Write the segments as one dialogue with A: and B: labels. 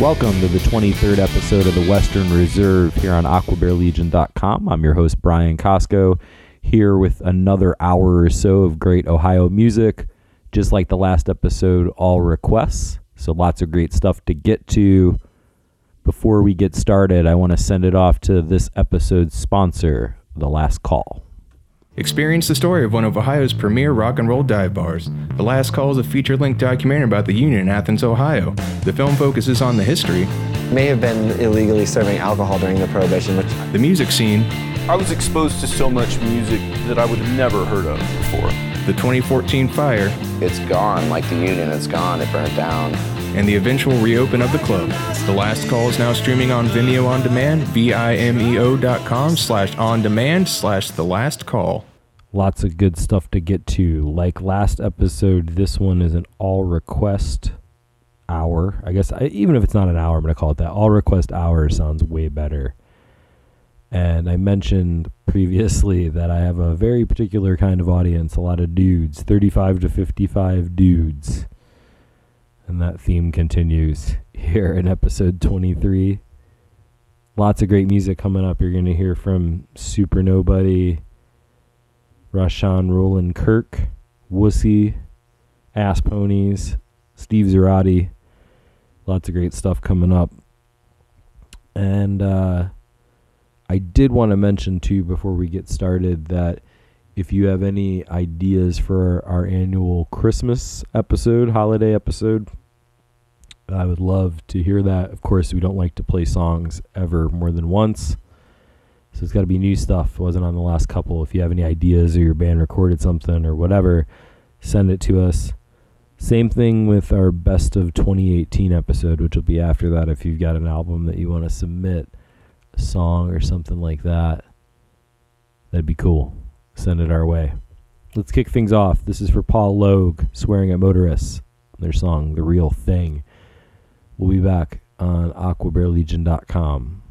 A: Welcome to the 23rd episode of the Western Reserve here on AquaBearLegion.com. I'm your host, Brian Koscho, here with another hour or so of great Ohio music. Just like the last episode, all requests. So lots of great stuff to get to. Before we get started, I want to send it off to this episode's sponsor, The Last Call.
B: Experience the story of one of Ohio's premier rock and roll dive bars. The Last Call is a feature length documentary about the Union in Athens, Ohio. The film focuses on the history,
C: may have been illegally serving alcohol during the prohibition, which
B: the music scene,
D: I was exposed to so much music that I would have never heard of before.
B: the 2014 fire,
E: it's gone, like the Union, it's gone, it burnt down.
B: And the eventual reopen of the club. The Last Call is now streaming on Vimeo On Demand, V-I-M-E-O dot com slash on demand slash The Last Call.
A: Lots of good stuff to get to. Like last episode, this one is an all request hour. I guess I, even if it's not an hour, I'm going to call it that. All request hour sounds way better. And I mentioned previously that I have a very particular kind of audience, a lot of dudes, 35 to 55 dudes. And that theme continues here in episode 23. Lots of great music coming up. You're going to hear from Super Nobody, Rahsaan Roland Kirk, Wussy, Ass Ponys, Steve Zerati. Lots of great stuff coming up. And uh, I did want to mention, too, before we get started, that if you have any ideas for our annual Christmas episode, holiday episode, I would love to hear that. Of course, we don't like to play songs ever more than once. So it's got to be new stuff. It wasn't on the last couple. If you have any ideas or your band recorded something or whatever, send it to us. Same thing with our best of 2018 episode, which will be after that. If you've got an album that you want to submit, a song or something like that, that'd be cool. Send it our way. Let's kick things off. This is for Paul Logue, swearing at motorists. Their song, The Real Thing. We'll be back on AquaBearLegion.com.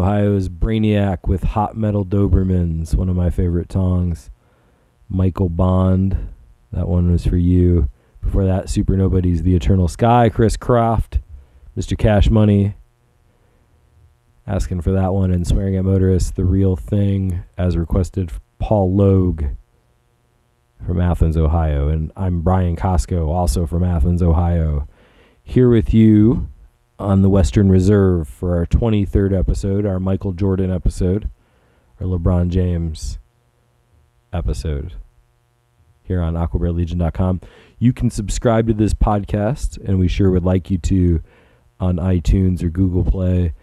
A: Ohio's Brainiac with Hot Metal Dobermans, one of my favorite songs. Michael Bond, that one was for you. Before that, Supernobody's The Eternal Sky, Chris Croft, Mr. Cash Money, asking for that one, and Swearing at Motorists, The Real Thing, as requested, Paul Logue from Athens, Ohio. And I'm Brian Koscho, also from Athens, Ohio, here with you on the Western Reserve for our 23rd episode, our Michael Jordan episode, our LeBron James episode here on aquabearlegion.com. You can subscribe to this podcast, and we sure would like you to on iTunes or Google Play.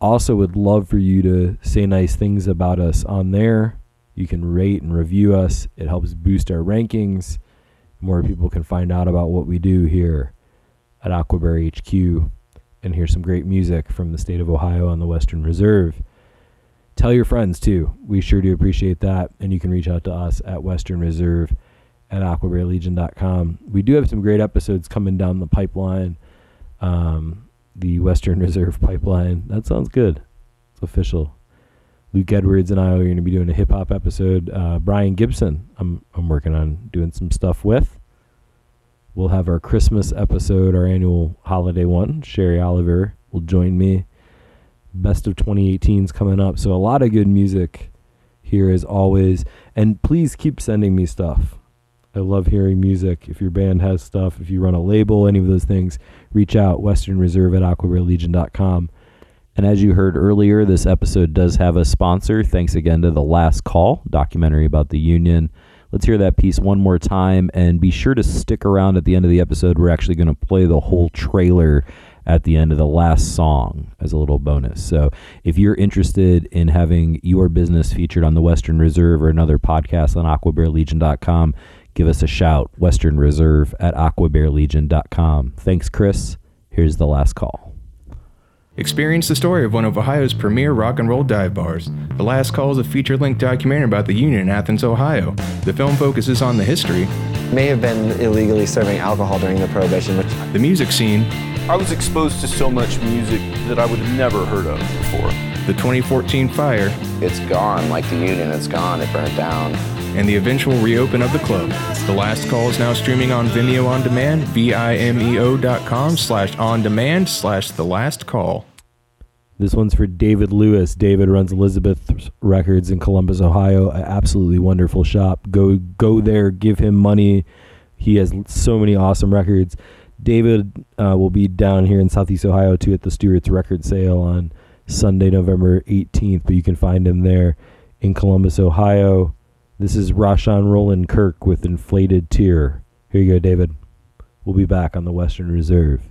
A: Also, would love for you to say nice things about us on there. You can rate and review us. It helps boost our rankings. More people can find out about what we do here at Aquabear HQ and hear some great music from the state of Ohio on the Western Reserve. Tell your friends too. We sure do appreciate that. And you can reach out to us at Western Reserve at aquabearlegion.com. We do have some great episodes coming down the pipeline. Um, the Western Reserve pipeline. That sounds good. It's official. Luke Edwards and I are going to be doing a hip hop episode. Uh, Brian Gibson, I'm I'm working on doing some stuff with. We'll have our Christmas episode, our annual holiday one. Sherry Oliver will join me. Best of 2018 is coming up, so a lot of good music here as always. And please keep sending me stuff. I love hearing music. If your band has stuff, if you run a label, any of those things, reach out. Western Reserve at aquabearlegion.com.
F: And as you heard earlier, this episode does have a sponsor. Thanks again to The Last Call, documentary about the Union. Let's hear that piece one more time and be sure to stick around at the end of the episode. We're actually going to play the whole trailer at the end of the last song as a little bonus. So if you're interested in having your business featured on the Western Reserve or another podcast on aquabearlegion.com, give us a shout. Western Reserve at aquabearlegion.com. Thanks, Chris. Here's the last call.
B: Experience the story of one of Ohio's premier rock and roll dive bars. The Last Call is a feature length documentary about the Union in Athens, Ohio. The film focuses on the history,
C: May have been illegally serving alcohol during the prohibition, which
B: the music scene,
D: I was exposed to so much music that I would have never heard of before.
B: the 2014 fire,
E: It's gone, like the Union, it's gone, it burnt down.
B: and the eventual reopen of the club. The Last Call is now streaming on Vimeo on demand, V-I-M-E-O dot com slash on demand slash the last call.
A: This one's for David Lewis. David runs Elizabeth Records in Columbus, Ohio. Absolutely wonderful shop. Go go there, give him money. He has so many awesome records. David uh, will be down here in Southeast Ohio too at the Stewart's record sale on Sunday, November 18th. But you can find him there in Columbus, Ohio. This is Rahsaan Roland Kirk with Inflated Tear. Here you go, David. We'll be back on the Western Reserve.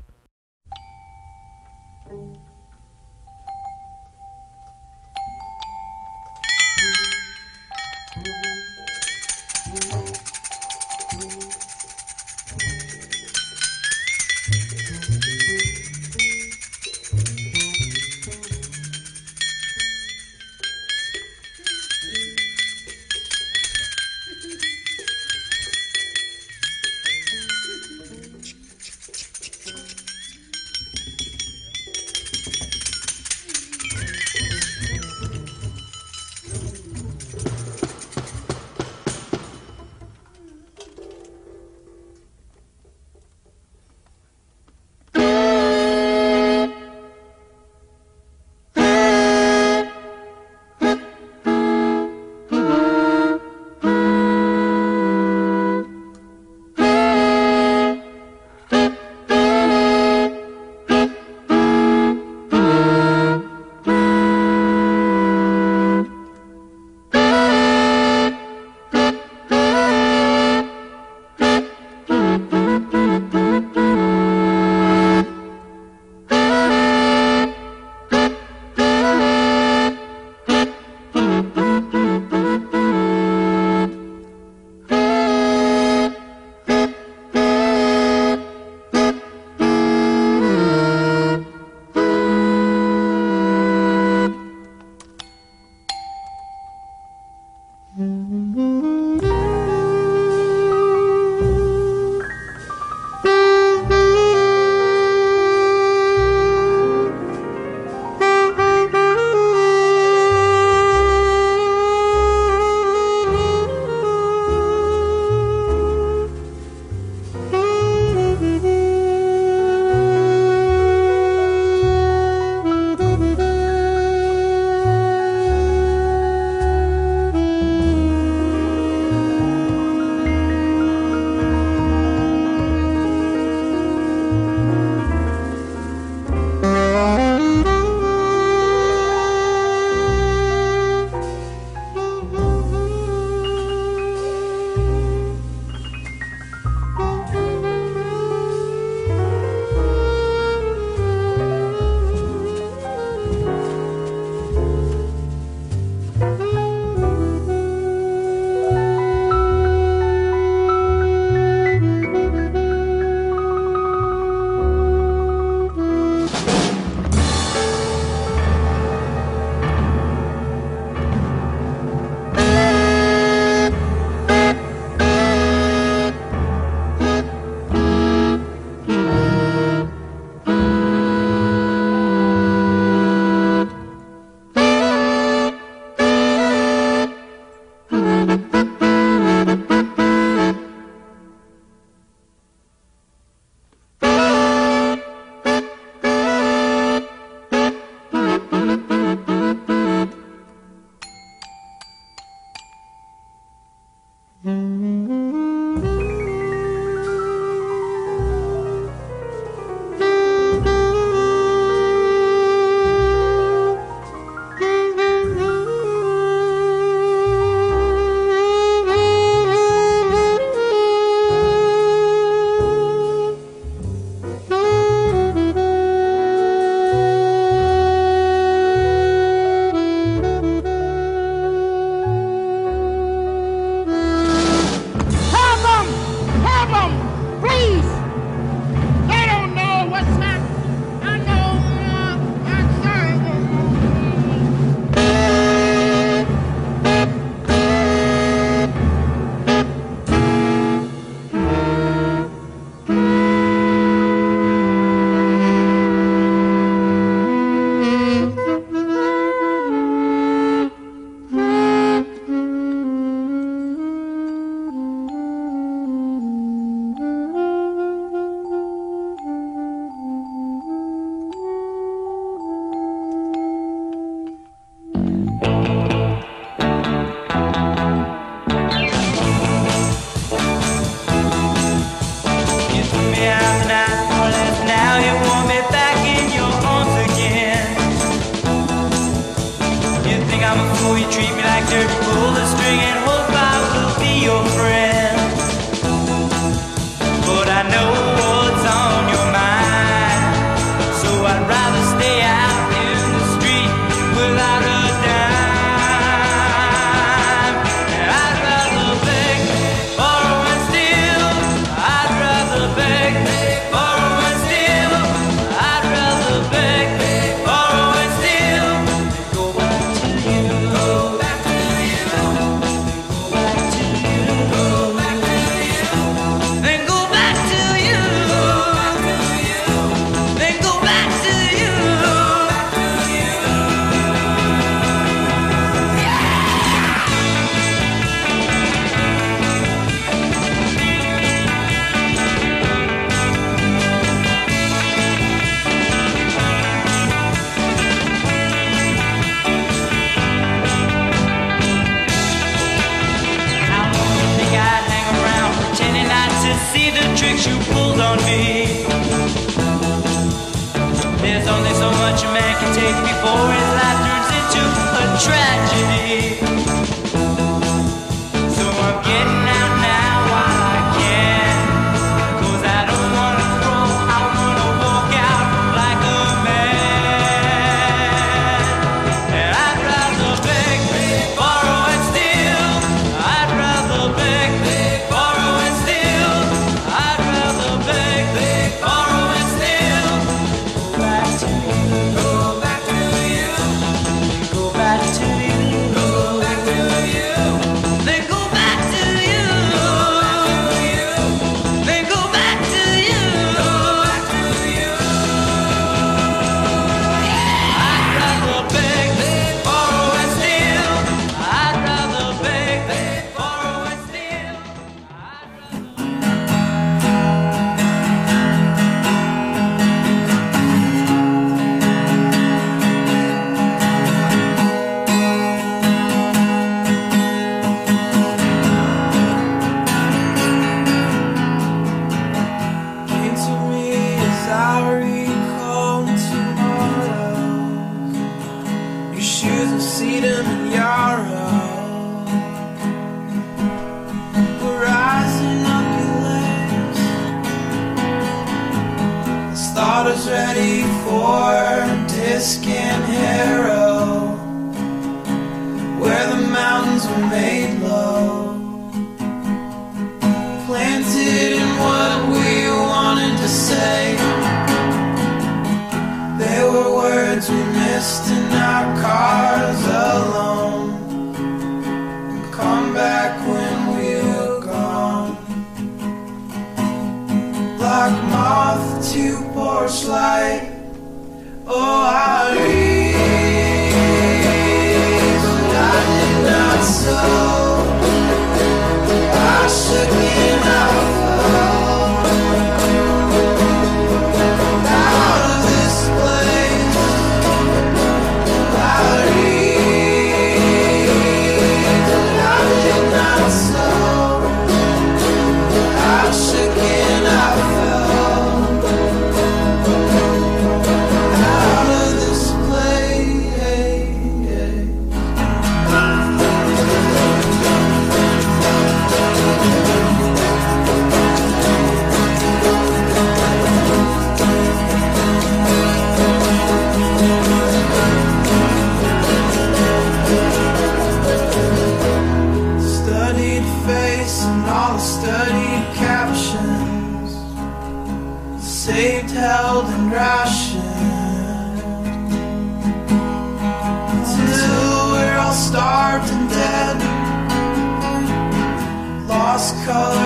G: Lost colors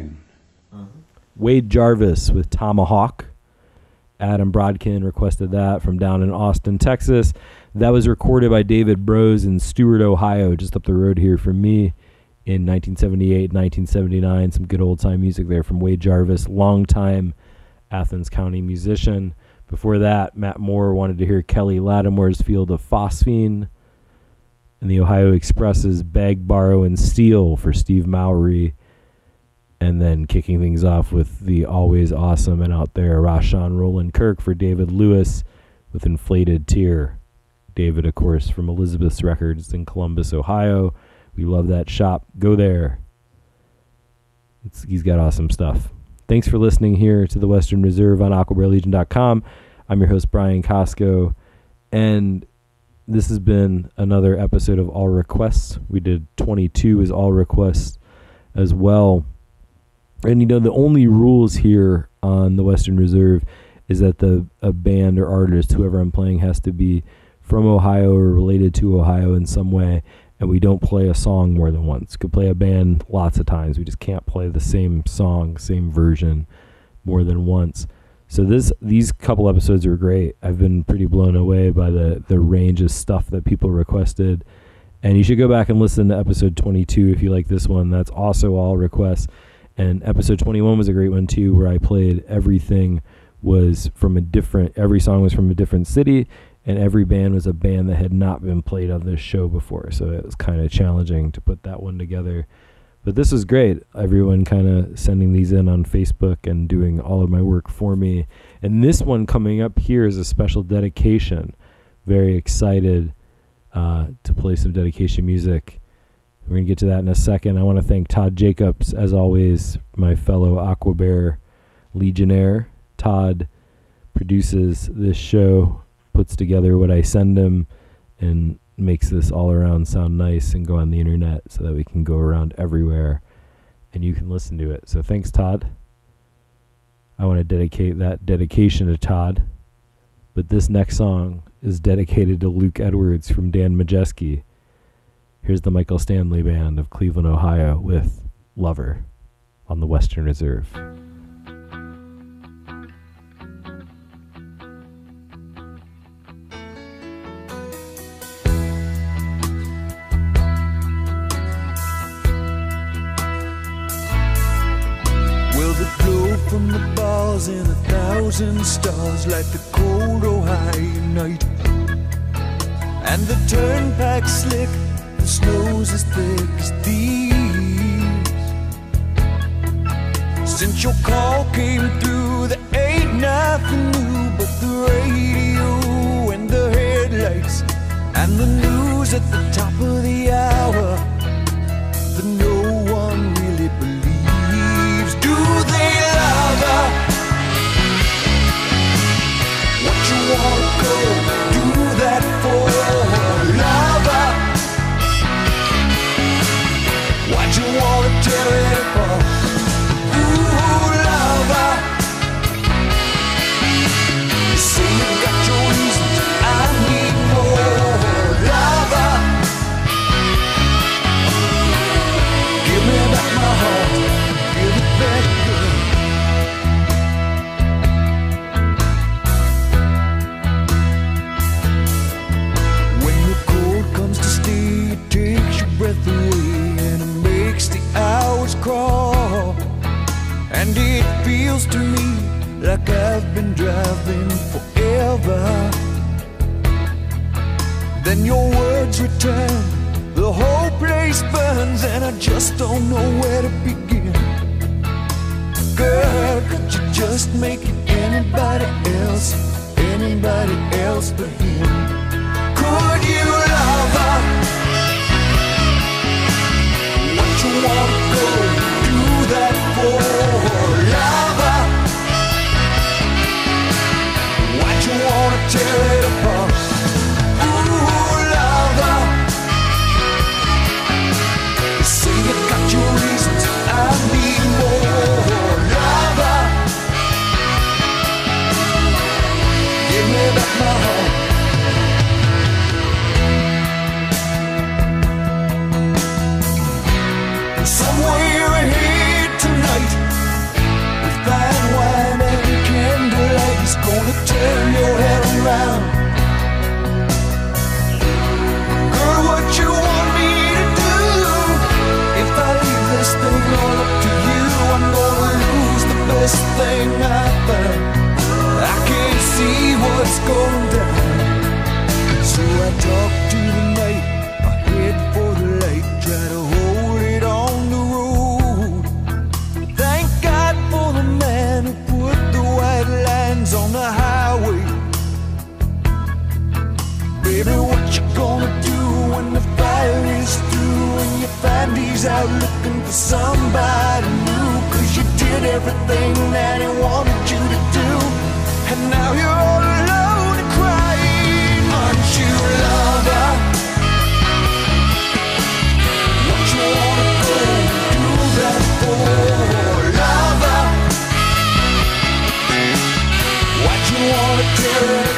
H: Uh-huh.
A: Ward Jarvis with Tomahawk. Adam Brodkin requested that from down in Austin, Texas. That was recorded by David Bros in Stewart, Ohio, just up the road here from me in 1978, 1979. Some good old time music there from Ward Jarvis, longtime Athens County musician. Before that, Matt Moore wanted to hear Kelly Lattimore's Field of Phosphine and the Ohio Express's Beg, Borrow, and Steal for Steve Mowry. And then kicking things off with the always awesome and out there Rahsaan Roland Kirk for David Lewis with Inflated Tear. David, of course, from Elizabeth's Records in Columbus, Ohio. We love that shop. Go there. It's, he's got awesome stuff. Thanks for listening here to the Western Reserve on AquabearLegion.com. I'm your host, Brian Koscho, and this has been another episode of All Requests. We did 22 as All Requests as well. And you know, the only rules here on the Western Reserve is that the a band or artist, whoever I'm playing, has to be from Ohio or related to Ohio in some way, and we don't play a song more than once. Could play a band lots of times. We just can't play the same song, same version more than once. So this these couple episodes were great. I've been pretty blown away by the the range of stuff that people requested. And you should go back and listen to episode 22 if you like this one. That's also all requests. And episode 21 was a great one too where I played everything was from a different every song was from a different city and every band was a band that had not been played on this show before. So it was kind of challenging to put that one together. But this was great. Everyone kind of sending these in on Facebook and doing all of my work for me. And this one coming up here is a special dedication. Very excited uh, to play some dedication music. We're going to get to that in a second. I want to thank Todd Jacobs, as always, my fellow Aquabear Legionnaire. Todd produces this show, puts together what I send him, and makes this all around sound nice and go on the internet so that we can go around everywhere and you can listen to it. So thanks, Todd. I want to dedicate that dedication to Todd. But this next song is dedicated to Luke Edwards from Dan Majeski. Here's the Michael Stanley Band of Cleveland, Ohio with Lover on the Western Reserve.
I: From the bars and a thousand stars light the cold Ohio night. And the turnpike slick, snow's as thick as thieves. Since your call came through, there ain't nothing new but the radio and the headlights and the news at the top of the hour I've been driving forever. Then your words return, the whole place burns, and I just don't know where to begin. Girl, could you just make it anybody else, anybody else but him? Could you love her? What you wanna go do that for? Love wanna tear it apart? Best thing found. I can't see what's going down, so I talk to the night. I head for the light, try to hold it on the road. Thank God for the man who put the white lines on the highway. Baby, what you gonna do when the fire is through and you find he's out looking for somebody did everything that he wanted you to do, and now you're all alone and crying. Aren't you lover? You wanna that lover? What you wanna do?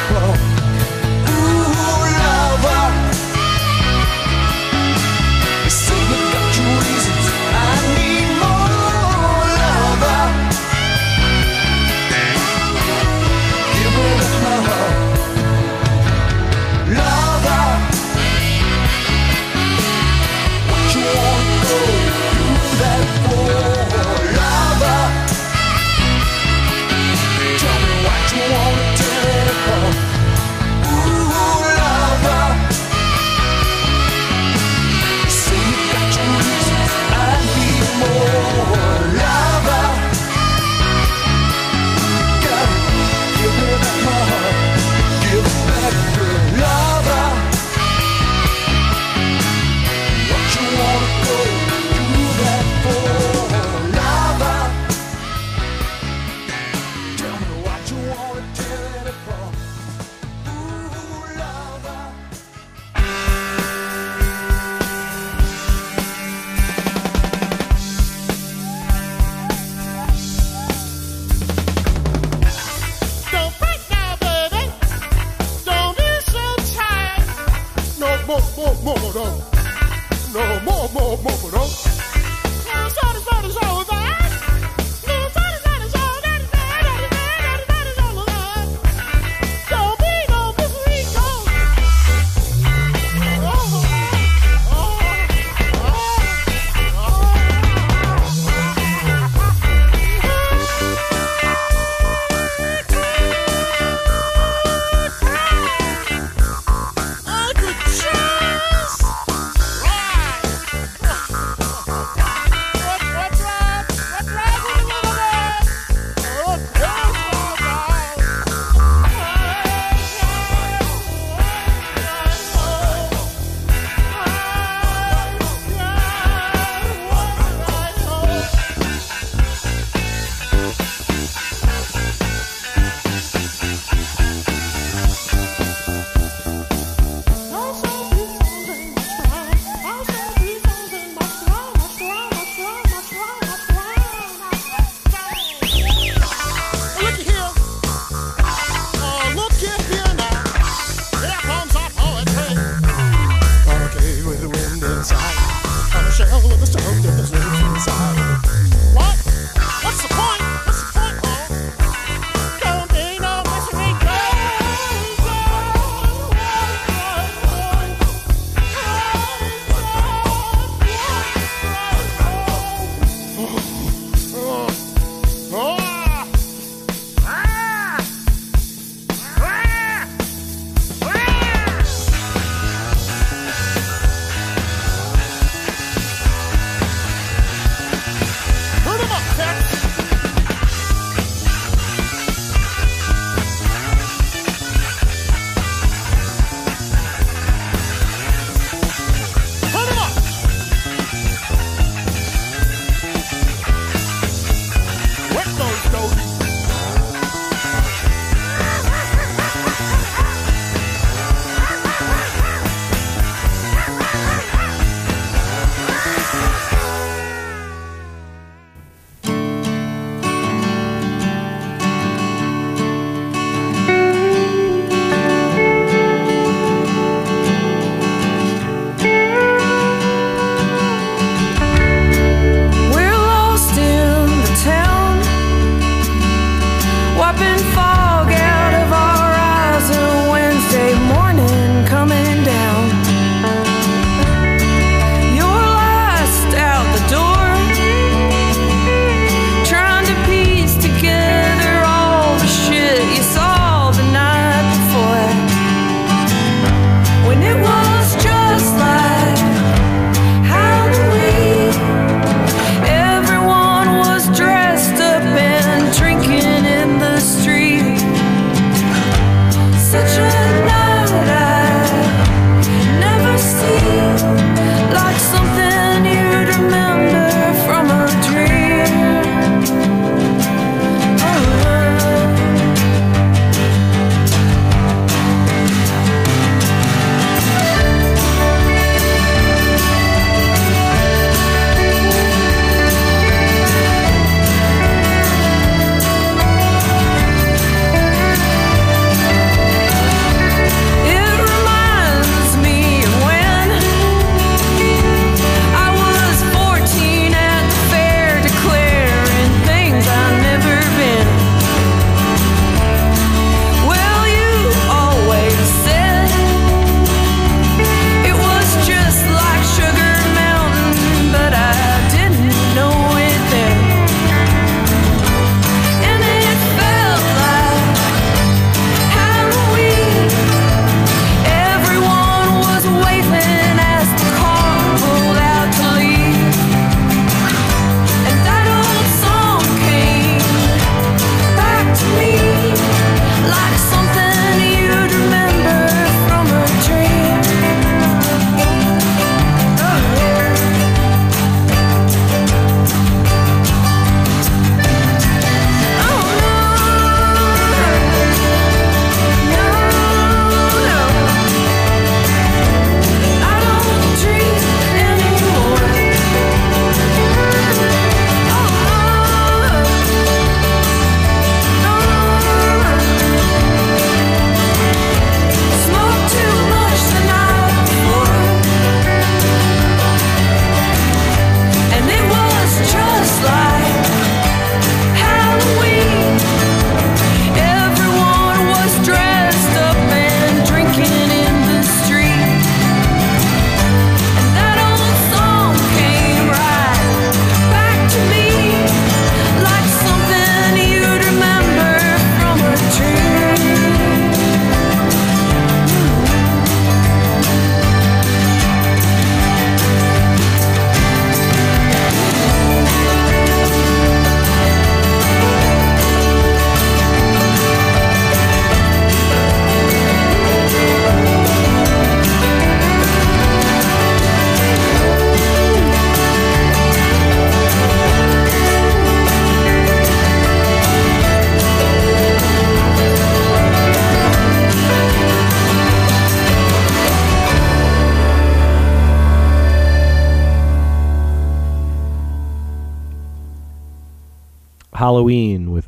A: Halloween with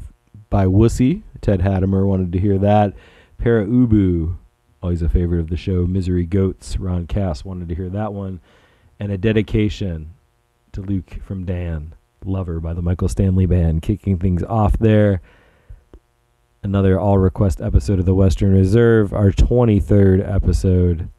A: by Wussy. Ted Hattemer wanted to hear that. Pere Ubu, always a favorite of the show. Misery Goats, Ron Cass wanted to hear that one. And a dedication to Luke from Dan, Lover by the Michael Stanley Band, kicking things off there. Another all request episode of the Western Reserve, our 23rd episode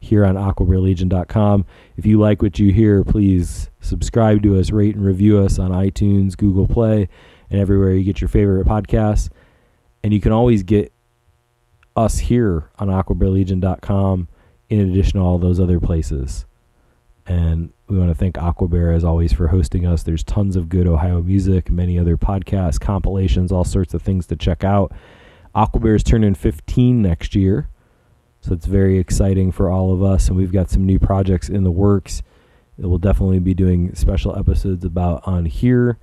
A: here on aquabearlegion.com. If you like what you hear, please subscribe to us, rate and review us on iTunes, Google Play, and everywhere you get your favorite podcasts. And you can always get us here on aquabearlegion.com in addition to all those other places. And we want to thank Aquabear as always for hosting us. There's tons of good Ohio music, many other podcasts, compilations, all sorts of things to check out. Aquabear is turning 15 next year. So it's very exciting for all of us. And we've got some new projects in the works that we'll definitely be doing special episodes about on here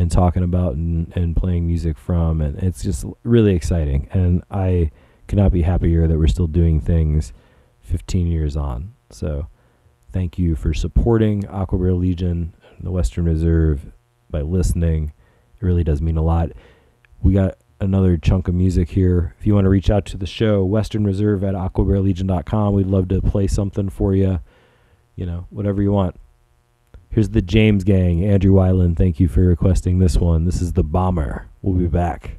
A: and talking about and, and playing music from. And it's just really exciting. And I cannot be happier that we're still doing things 15 years on. So thank you for supporting Aquabear Legion, the Western Reserve, by listening. It really does mean a lot. We got another chunk of music here. If you want to reach out to the show, Western Reserve at aquabearlegion.com. We'd love to play something for you. You know, whatever you want. Here's the James Gang. Andrew Weiland, thank you for requesting this one. This is The Bomber. We'll be back.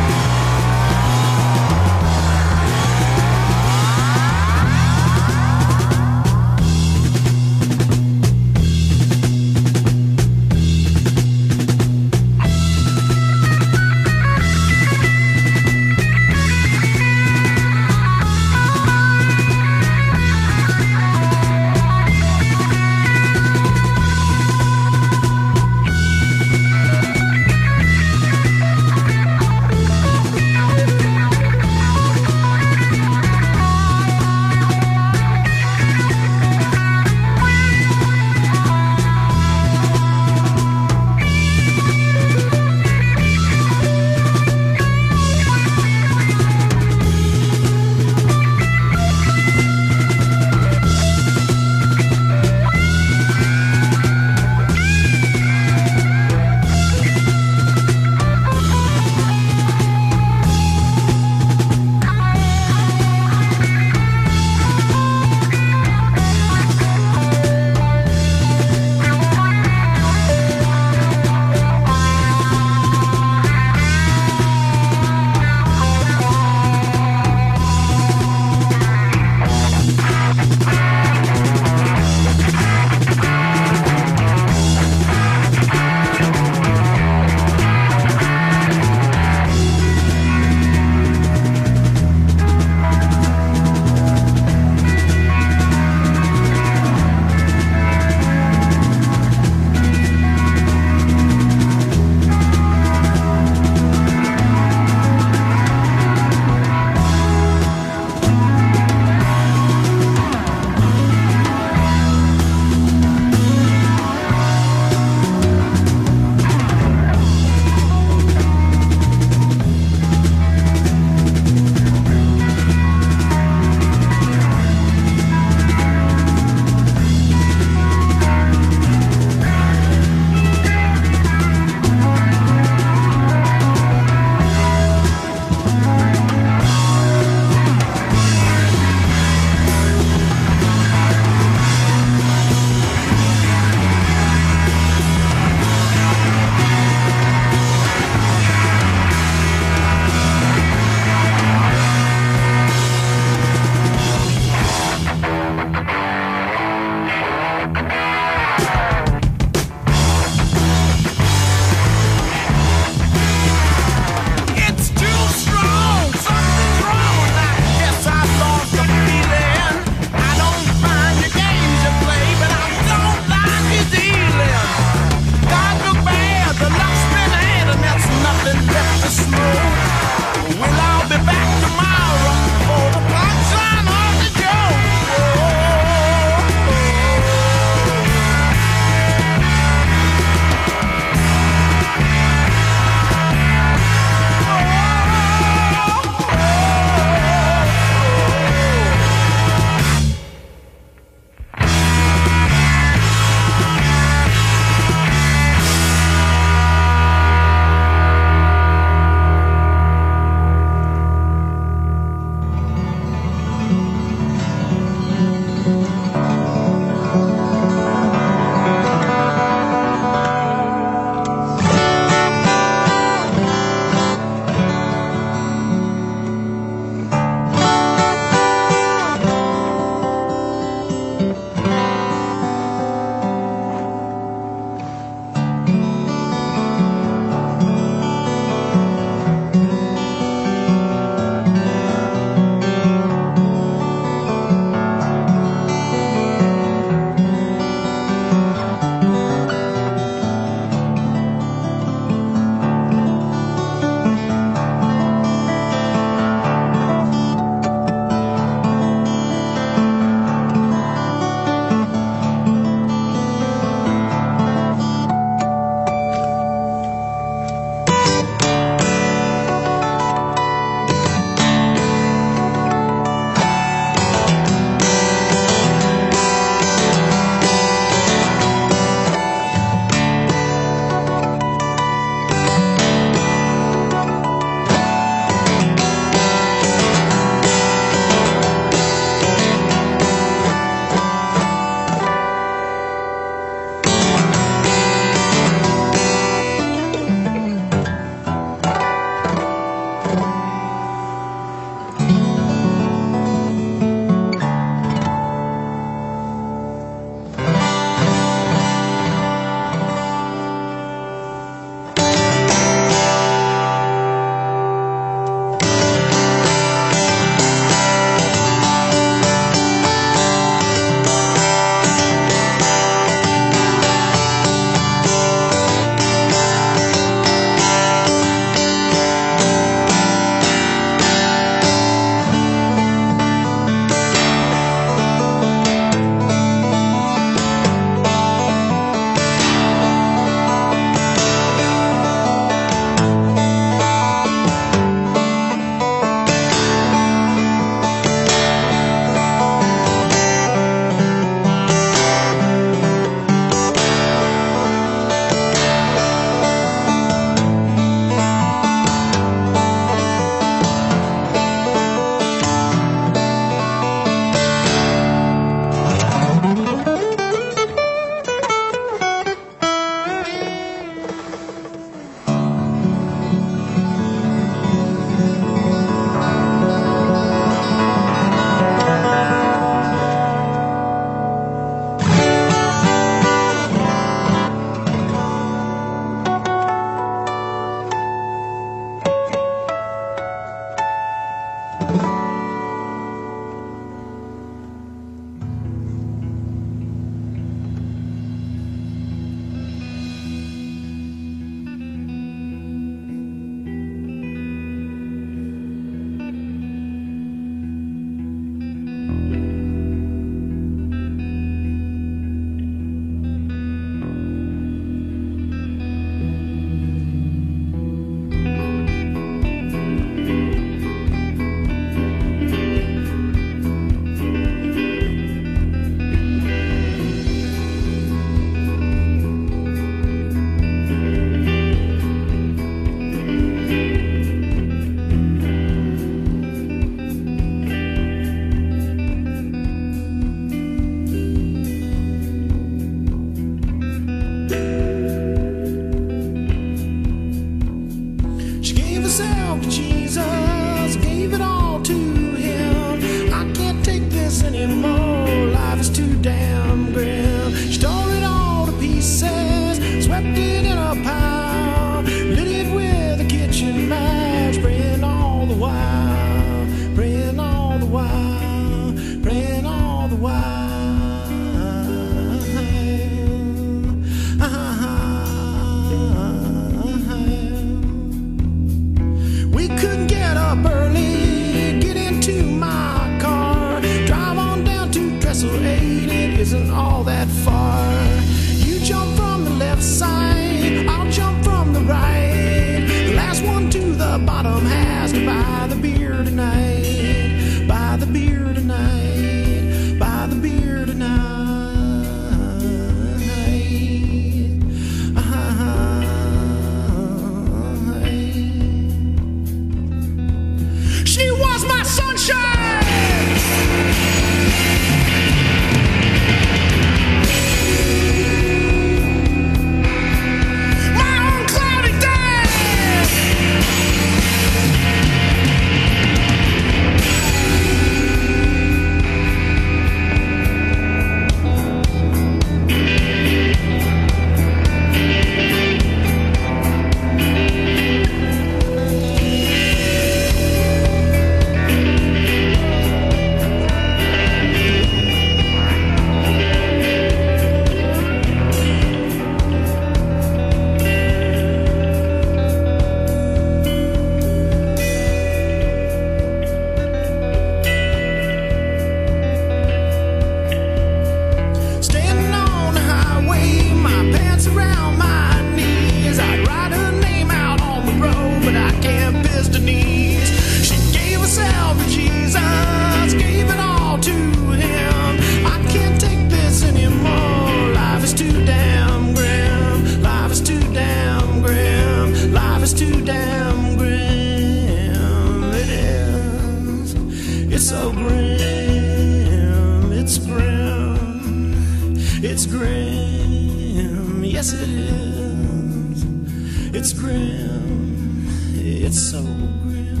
G: It's grim. It's so grim.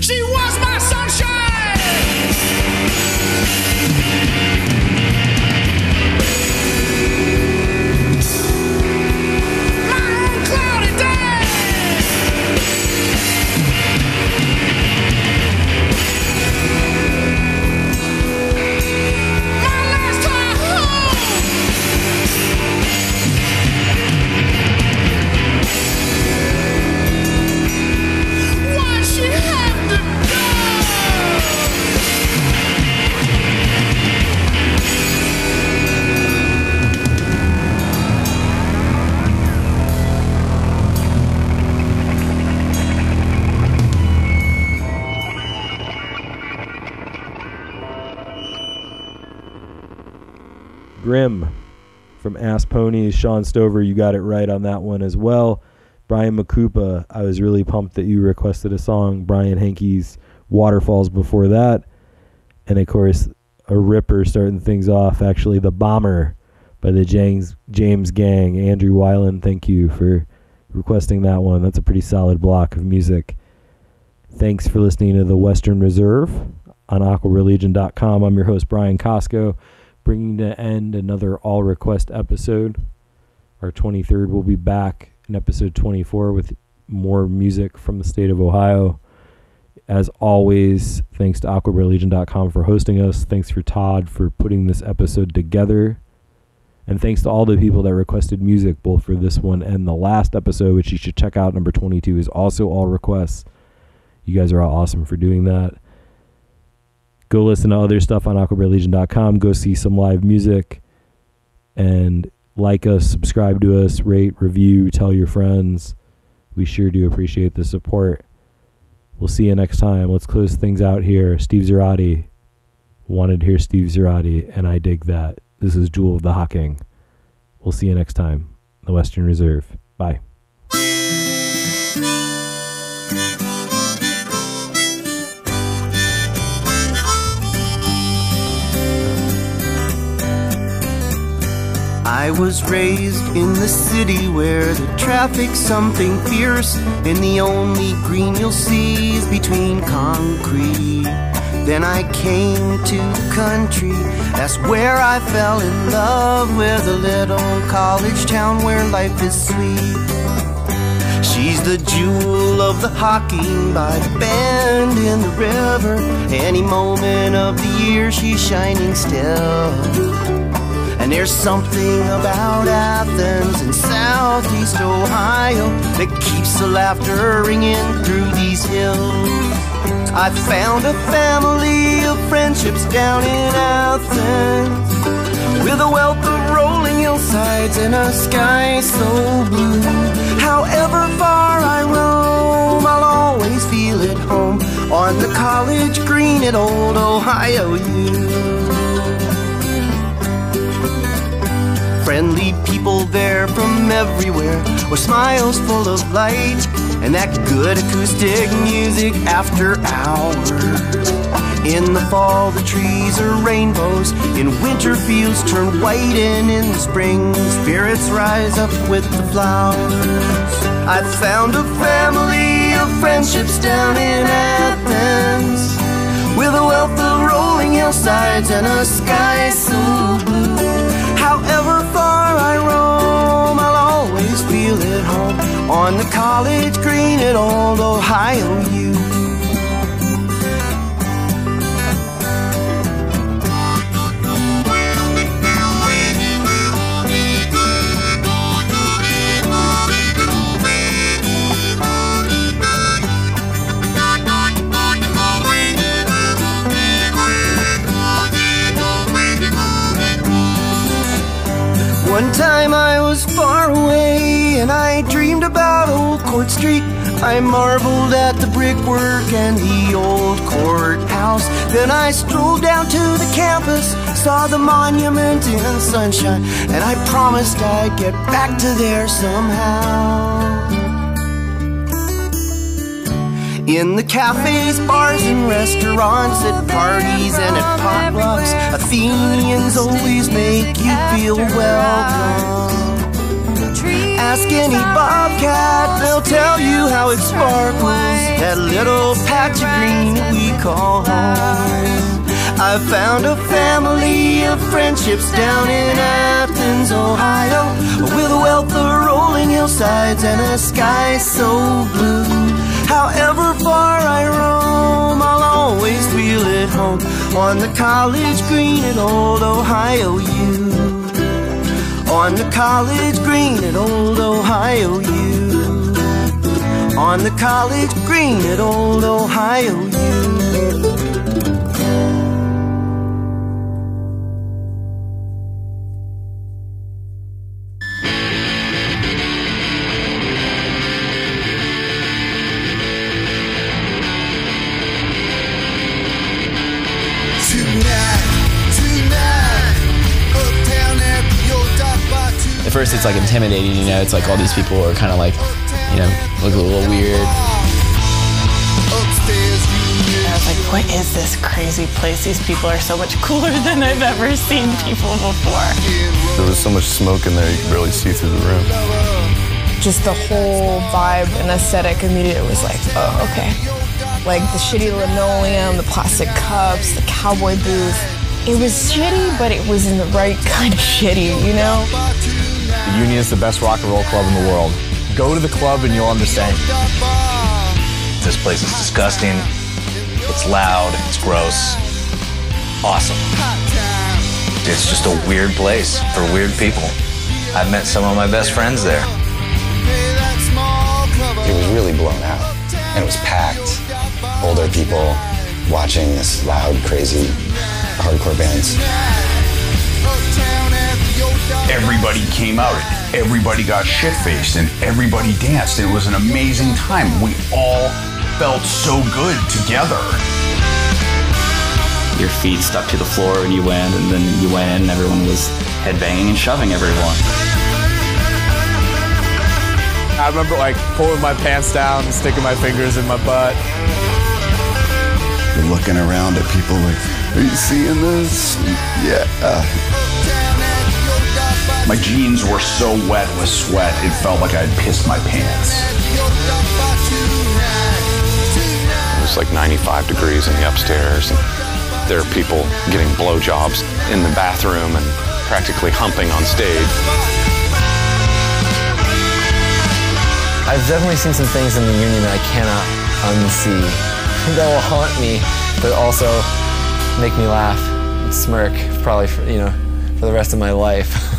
G: She was my sunshine.
A: Ponys. Sean Stover, you got it right on that one as well. Brian McCoupa, I was really pumped that you requested a song. Brian Hankey's Waterfalls before that. And of course, a ripper starting things off. Actually, The Bomber by the James, James Gang. Andrew Weiland, thank you for requesting that one. That's a pretty solid block of music. Thanks for listening to the Western Reserve on aquabearlegion.com. I'm your host, Brian Koscho bringing to end another all request episode. Our 23rd will be back in episode 24 with more music from the state of Ohio. As always, thanks to aquabearlegion.com for hosting us. Thanks for Todd for putting this episode together. And thanks to all the people that requested music, both for this one and the last episode, which you should check out. Number 22 is also all requests. You guys are all awesome for doing that go listen to other stuff on aquabearlegion.com go see some live music. And like us subscribe to us rate review tell your friends. We sure do appreciate the support. We'll see you next time. Let's close things out here. Steve zerati wanted to hear steve zerati and i dig that. This is jewel of the Hocking. We'll see you next time. The western reserve. Bye
J: I was raised in the city where the traffic's something fierce, and the only green you'll see is between concrete. Then I came to the country, that's where I fell in love with a little college town where life is sweet. She's the jewel of the Hocking by the bend in the river. Any moment of the year, she's shining still. And there's something about Athens in southeast Ohio that keeps the laughter ringing through these hills. I found a family of friendships down in Athens with a wealth of rolling hillsides and a sky so blue. However far I roam, I'll always feel at home on the college green at old Ohio U. Friendly people there from everywhere, with smiles full of light, and that good acoustic music after hours. In the fall, the trees are rainbows. In winter, fields turn white, and in the spring, spirits rise up with the flowers. I found a family of friendships down in Athens, with a wealth of rolling hillsides and a sky so blue. However far I roam, I'll always feel at home on the college green at old Ohio U. Time I was far away and I dreamed about old Court Street. I marveled at the brickwork and the old courthouse. Then I strolled down to the campus, saw the monument in sunshine, and I promised I'd get back to there somehow. In the cafes, bars, and restaurants, at parties and at potlucks, Athenians always make you feel welcome. Ask any bobcat, they'll tell you how it sparkles. That little patch of green we call home. I found a family of friendships down in Athens, Ohio, with a wealth of rolling hillsides and a sky so blue. However far I roam, I'll always feel at home on the college green at old Ohio U. On the college green at old Ohio U. On the college green at old Ohio U.
K: it's like intimidating, you know. It's like all these people are kind of like, you know, look a little weird.
L: I was like, what is this crazy place? These people are so much cooler than I've ever seen people before.
D: There was so much smoke in there, you could barely see through the room.
L: Just the whole vibe and aesthetic immediately was like, oh, okay. Like the shitty linoleum, the plastic cups, the cowboy booth. It was shitty, but it was in the right kind of shitty, you know?
M: The Union is the best rock and roll club in the world. Go to the club and you'll understand.
N: This place is disgusting. It's loud. It's gross. Awesome. It's just a weird place for weird people. I've met some of my best friends there.
E: It was really blown out, and it was packed. Older people watching this loud, crazy hardcore bands.
O: Everybody came out. Everybody got shit faced and everybody danced. It was an amazing time. We all felt so good together.
P: Your feet stuck to the floor and you went, and then you went and everyone was headbanging and shoving everyone.
M: I remember like pulling my pants down and sticking my fingers in my butt.
O: You're looking around at people like, are you seeing this? Yeah. My jeans were so wet with sweat, it felt like I had pissed my pants.
Q: It was like 95 degrees in the upstairs. And there are people getting blowjobs in the bathroom and practically humping on stage.
C: I've definitely seen some things in the Union that I cannot unsee. that will haunt me, but also make me laugh and smirk, probably for, you know, for the rest of my life.